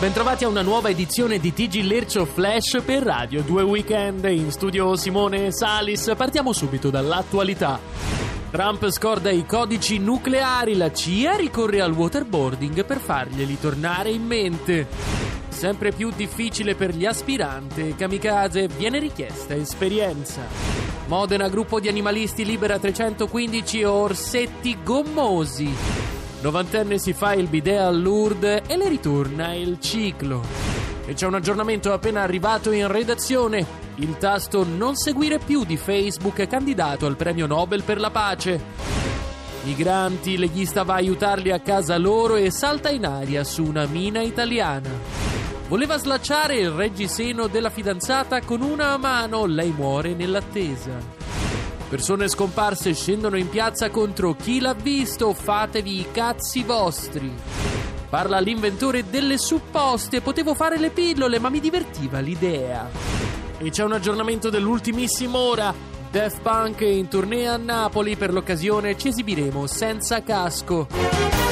Bentrovati a una nuova edizione di TG Lercio Flash per Radio 2 Weekend. In studio Simone Salis. Partiamo subito dall'attualità. Trump scorda i codici nucleari, la CIA ricorre al waterboarding per farglieli tornare in mente. Sempre più difficile per gli aspiranti, kamikaze viene richiesta esperienza. Modena, gruppo di animalisti libera 315 orsetti gommosi. Novantenne si fa il bidet a Lourdes e le ritorna il ciclo. E c'è un aggiornamento appena arrivato in redazione. Il tasto non seguire più di Facebook candidato al premio Nobel per la pace. Migranti, leghista va a aiutarli a casa loro e salta in aria su una mina italiana. Voleva slacciare il reggiseno della fidanzata con una mano, lei muore nell'attesa. Persone scomparse scendono in piazza contro chi l'ha visto, fatevi i cazzi vostri. Parla l'inventore delle supposte, potevo fare le pillole, ma mi divertiva l'idea. E c'è un aggiornamento dell'ultimissima ora. Death Punk in tournée a Napoli per l'occasione ci esibiremo senza casco.